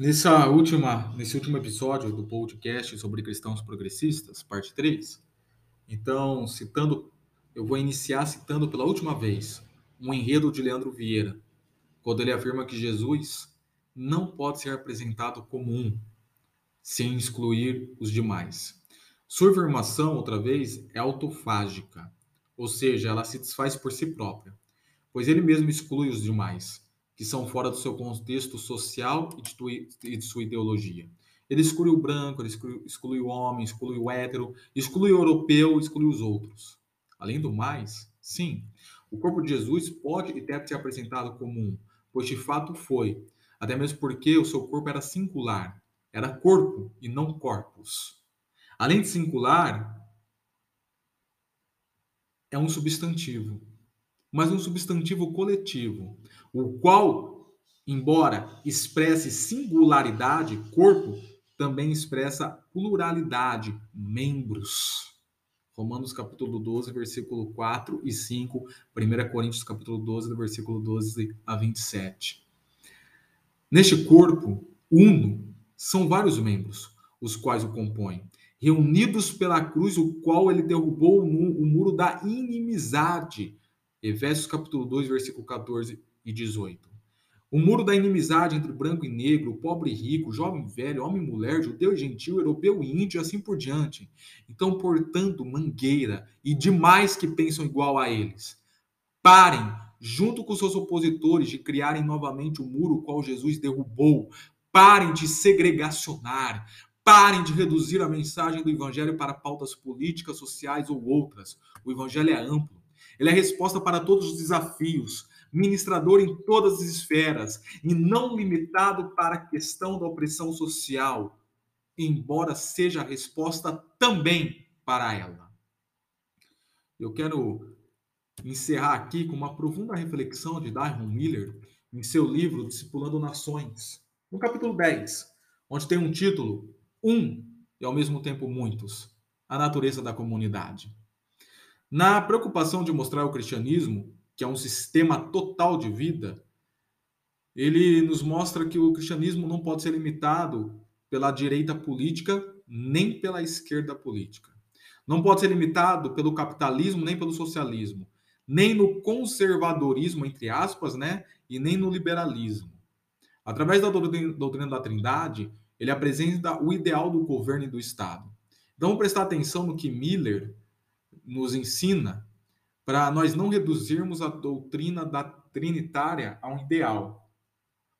Nessa última, nesse último episódio do podcast sobre cristãos progressistas, parte 3, então, citando, eu vou iniciar citando pela última vez um enredo de Leandro Vieira, quando ele afirma que Jesus não pode ser apresentado como um, sem excluir os demais. Sua afirmação, outra vez, é autofágica, ou seja, ela se desfaz por si própria, pois ele mesmo exclui os demais que são fora do seu contexto social e de sua ideologia. Ele exclui o branco, ele exclui, exclui o homem, exclui o hétero, exclui o europeu, exclui os outros. Além do mais, sim, o corpo de Jesus pode e deve ser apresentado como um, pois de fato foi, até mesmo porque o seu corpo era singular, era corpo e não corpos. Além de singular, é um substantivo mas um substantivo coletivo, o qual, embora expresse singularidade, corpo, também expressa pluralidade, membros. Romanos capítulo 12, versículo 4 e 5, 1 Coríntios capítulo 12, do versículo 12 a 27. Neste corpo uno são vários membros, os quais o compõem, reunidos pela cruz, o qual ele derrubou o muro da inimizade, Efésios capítulo 2, versículo 14 e 18. O muro da inimizade entre branco e negro, pobre e rico, jovem e velho, homem e mulher, judeu e gentil, europeu e índio, assim por diante. Então, portanto, mangueira e demais que pensam igual a eles. Parem, junto com seus opositores, de criarem novamente o muro qual Jesus derrubou. Parem de segregacionar. Parem de reduzir a mensagem do evangelho para pautas políticas, sociais ou outras. O evangelho é amplo ele é a resposta para todos os desafios, ministrador em todas as esferas e não limitado para a questão da opressão social, embora seja a resposta também para ela. Eu quero encerrar aqui com uma profunda reflexão de Darwin Miller em seu livro Discipulando Nações, no capítulo 10, onde tem um título Um e ao mesmo tempo muitos, a natureza da comunidade. Na preocupação de mostrar o cristianismo, que é um sistema total de vida, ele nos mostra que o cristianismo não pode ser limitado pela direita política nem pela esquerda política. Não pode ser limitado pelo capitalismo nem pelo socialismo, nem no conservadorismo entre aspas, né, e nem no liberalismo. Através da doutrina da Trindade, ele apresenta o ideal do governo e do Estado. Então, prestar atenção no que Miller nos ensina para nós não reduzirmos a doutrina da trinitária a um ideal,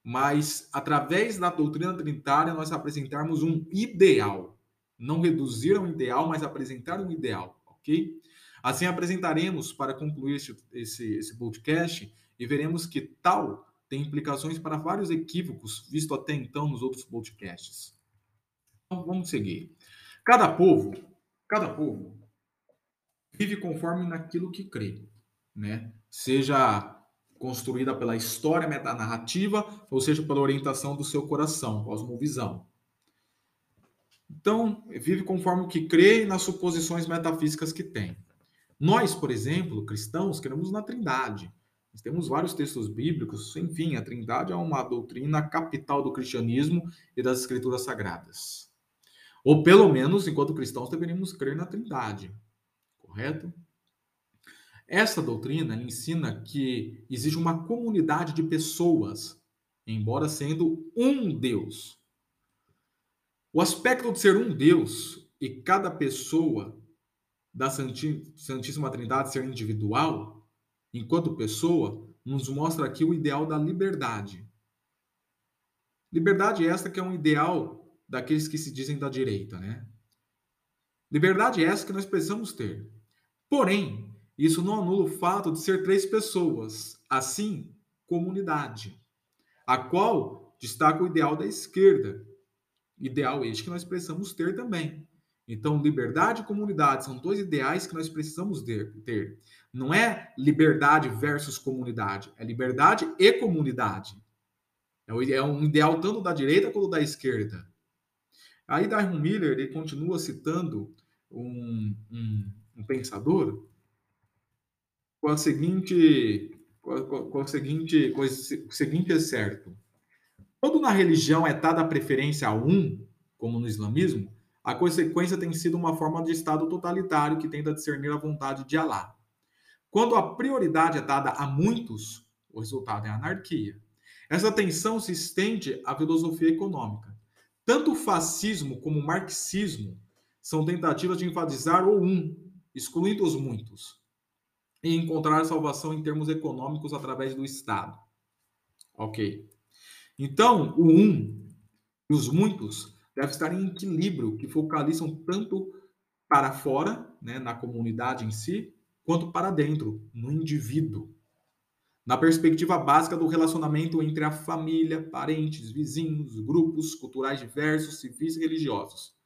mas através da doutrina trinitária nós apresentarmos um ideal, não reduzir a um ideal, mas apresentar um ideal, ok? Assim apresentaremos para concluir esse, esse, esse podcast e veremos que tal tem implicações para vários equívocos visto até então nos outros podcasts. Então vamos seguir. Cada povo, cada povo vive conforme naquilo que crê, né? Seja construída pela história metanarrativa, ou seja, pela orientação do seu coração, cosmovisão. Então, vive conforme o que crê e nas suposições metafísicas que tem. Nós, por exemplo, cristãos, cremos na Trindade. Nós temos vários textos bíblicos, enfim, a Trindade é uma doutrina capital do cristianismo e das escrituras sagradas. Ou pelo menos, enquanto cristãos, deveríamos crer na Trindade correto? Essa doutrina ensina que existe uma comunidade de pessoas, embora sendo um Deus. O aspecto de ser um Deus e cada pessoa da Santíssima Trindade ser individual, enquanto pessoa, nos mostra aqui o ideal da liberdade. Liberdade esta que é um ideal daqueles que se dizem da direita, né? Liberdade essa que nós precisamos ter. Porém, isso não anula o fato de ser três pessoas, assim, comunidade, a qual destaca o ideal da esquerda, ideal este que nós precisamos ter também. Então, liberdade e comunidade são dois ideais que nós precisamos ter. Não é liberdade versus comunidade, é liberdade e comunidade. É um ideal tanto da direita quanto da esquerda. Aí, Darwin Miller ele continua citando um, um, um pensador com a seguinte com a, com a seguinte com o seguinte é certo Quando na religião é dada preferência a um, como no islamismo, a consequência tem sido uma forma de Estado totalitário que tenta discernir a vontade de Alá. Quando a prioridade é dada a muitos, o resultado é anarquia. Essa tensão se estende à filosofia econômica. Tanto o fascismo como o marxismo são tentativas de enfatizar o um, excluindo os muitos, e encontrar salvação em termos econômicos através do Estado. Ok. Então, o um e os muitos devem estar em equilíbrio, que focalizam tanto para fora, né, na comunidade em si, quanto para dentro, no indivíduo. Na perspectiva básica do relacionamento entre a família, parentes, vizinhos, grupos culturais diversos, civis e religiosos.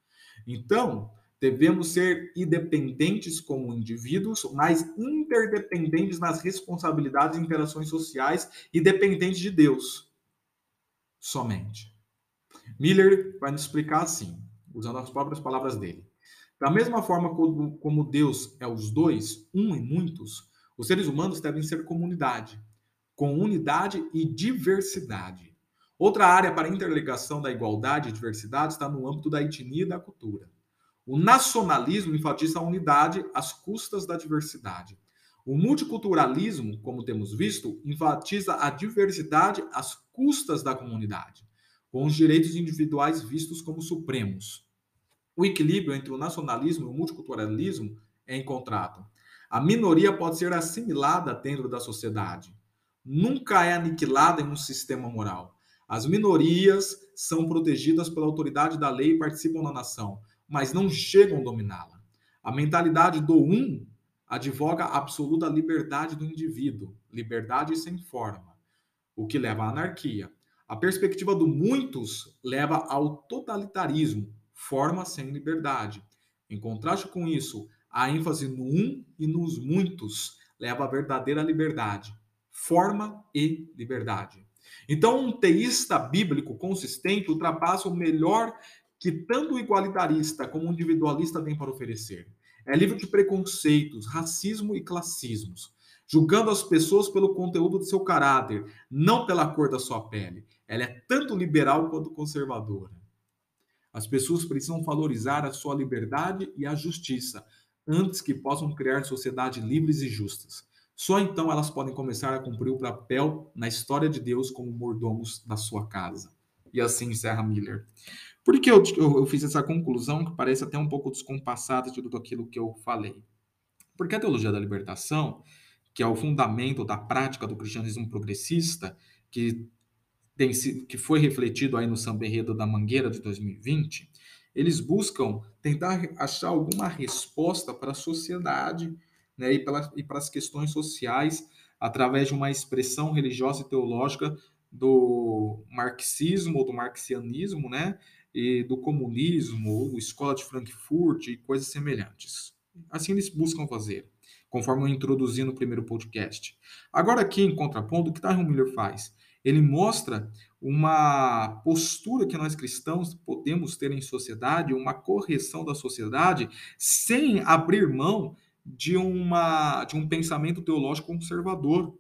Então, devemos ser independentes como indivíduos, mas interdependentes nas responsabilidades e interações sociais e dependentes de Deus somente. Miller vai nos explicar assim, usando as próprias palavras dele. Da mesma forma como Deus é os dois, um e muitos, os seres humanos devem ser comunidade, com unidade e diversidade. Outra área para interligação da igualdade e diversidade está no âmbito da etnia e da cultura. O nacionalismo enfatiza a unidade às custas da diversidade. O multiculturalismo, como temos visto, enfatiza a diversidade às custas da comunidade com os direitos individuais vistos como supremos. O equilíbrio entre o nacionalismo e o multiculturalismo é encontrado. A minoria pode ser assimilada dentro da sociedade. Nunca é aniquilada em um sistema moral. As minorias são protegidas pela autoridade da lei e participam da nação, mas não chegam a dominá-la. A mentalidade do um advoga a absoluta liberdade do indivíduo, liberdade sem forma, o que leva à anarquia. A perspectiva do muitos leva ao totalitarismo, forma sem liberdade. Em contraste com isso, a ênfase no um e nos muitos leva à verdadeira liberdade, forma e liberdade. Então, um teísta bíblico consistente ultrapassa o melhor que tanto o igualitarista como o individualista tem para oferecer. É livre de preconceitos, racismo e classismos julgando as pessoas pelo conteúdo do seu caráter, não pela cor da sua pele. Ela é tanto liberal quanto conservadora. As pessoas precisam valorizar a sua liberdade e a justiça antes que possam criar sociedades livres e justas. Só então elas podem começar a cumprir o papel na história de Deus como mordomos da sua casa. E assim encerra Miller. Por que eu, eu, eu fiz essa conclusão que parece até um pouco descompassada de tudo aquilo que eu falei? Porque a teologia da libertação que é o fundamento da prática do cristianismo progressista, que, tem, que foi refletido aí no Samba Enredo da Mangueira de 2020, eles buscam tentar achar alguma resposta para a sociedade né, e, pela, e para as questões sociais através de uma expressão religiosa e teológica do marxismo ou do marxianismo, né, e do comunismo, ou escola de Frankfurt e coisas semelhantes. Assim eles buscam fazer conforme eu introduzi no primeiro podcast. Agora, aqui em contraponto, o que Tyron Miller faz? Ele mostra uma postura que nós cristãos podemos ter em sociedade, uma correção da sociedade, sem abrir mão de, uma, de um pensamento teológico conservador.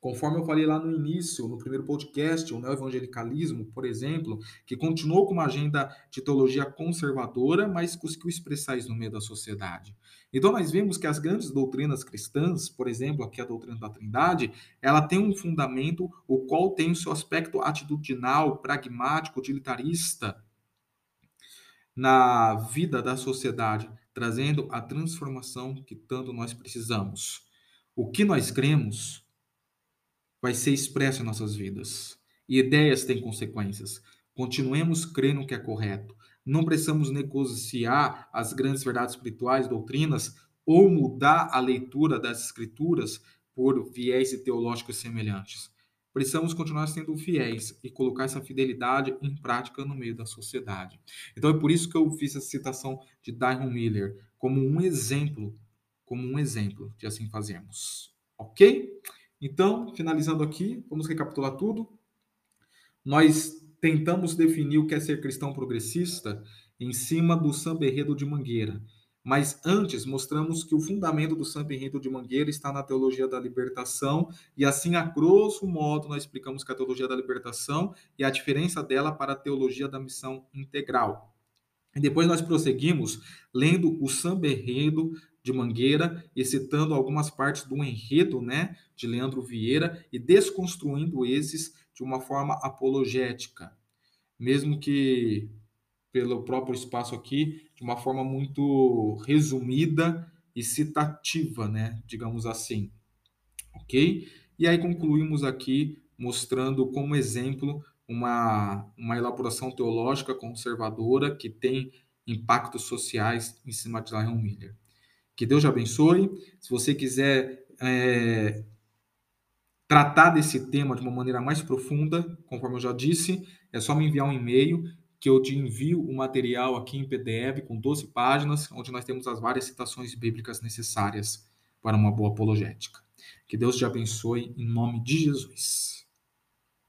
Conforme eu falei lá no início, no primeiro podcast, o neoevangelicalismo, por exemplo, que continuou com uma agenda de teologia conservadora, mas conseguiu expressar isso no meio da sociedade. Então nós vemos que as grandes doutrinas cristãs, por exemplo, aqui a doutrina da Trindade, ela tem um fundamento o qual tem o seu aspecto atitudinal, pragmático, utilitarista na vida da sociedade, trazendo a transformação que tanto nós precisamos. O que nós cremos vai ser expresso em nossas vidas. E ideias têm consequências. Continuemos crendo que é correto. Não precisamos negociar as grandes verdades espirituais, doutrinas, ou mudar a leitura das escrituras por viés teológicos semelhantes. Precisamos continuar sendo fiéis e colocar essa fidelidade em prática no meio da sociedade. Então é por isso que eu fiz essa citação de Dyron Miller como um exemplo, como um exemplo de assim fazermos. Ok? Então, finalizando aqui, vamos recapitular tudo. Nós tentamos definir o que é ser cristão progressista em cima do samba de Mangueira. Mas antes mostramos que o fundamento do Santo Henrique de Mangueira está na teologia da libertação, e assim, a grosso modo, nós explicamos que a teologia da libertação e a diferença dela para a teologia da missão integral. E depois nós prosseguimos lendo o samba enredo de Mangueira e citando algumas partes do enredo né, de Leandro Vieira e desconstruindo esses de uma forma apologética, mesmo que pelo próprio espaço aqui, de uma forma muito resumida e citativa, né? Digamos assim. Ok? E aí concluímos aqui mostrando como exemplo uma, uma elaboração teológica conservadora que tem impactos sociais em cima de Lion Miller. Que Deus te abençoe. Se você quiser é, tratar desse tema de uma maneira mais profunda, conforme eu já disse, é só me enviar um e-mail que eu te envio o material aqui em PDF com 12 páginas, onde nós temos as várias citações bíblicas necessárias para uma boa apologética. Que Deus te abençoe em nome de Jesus.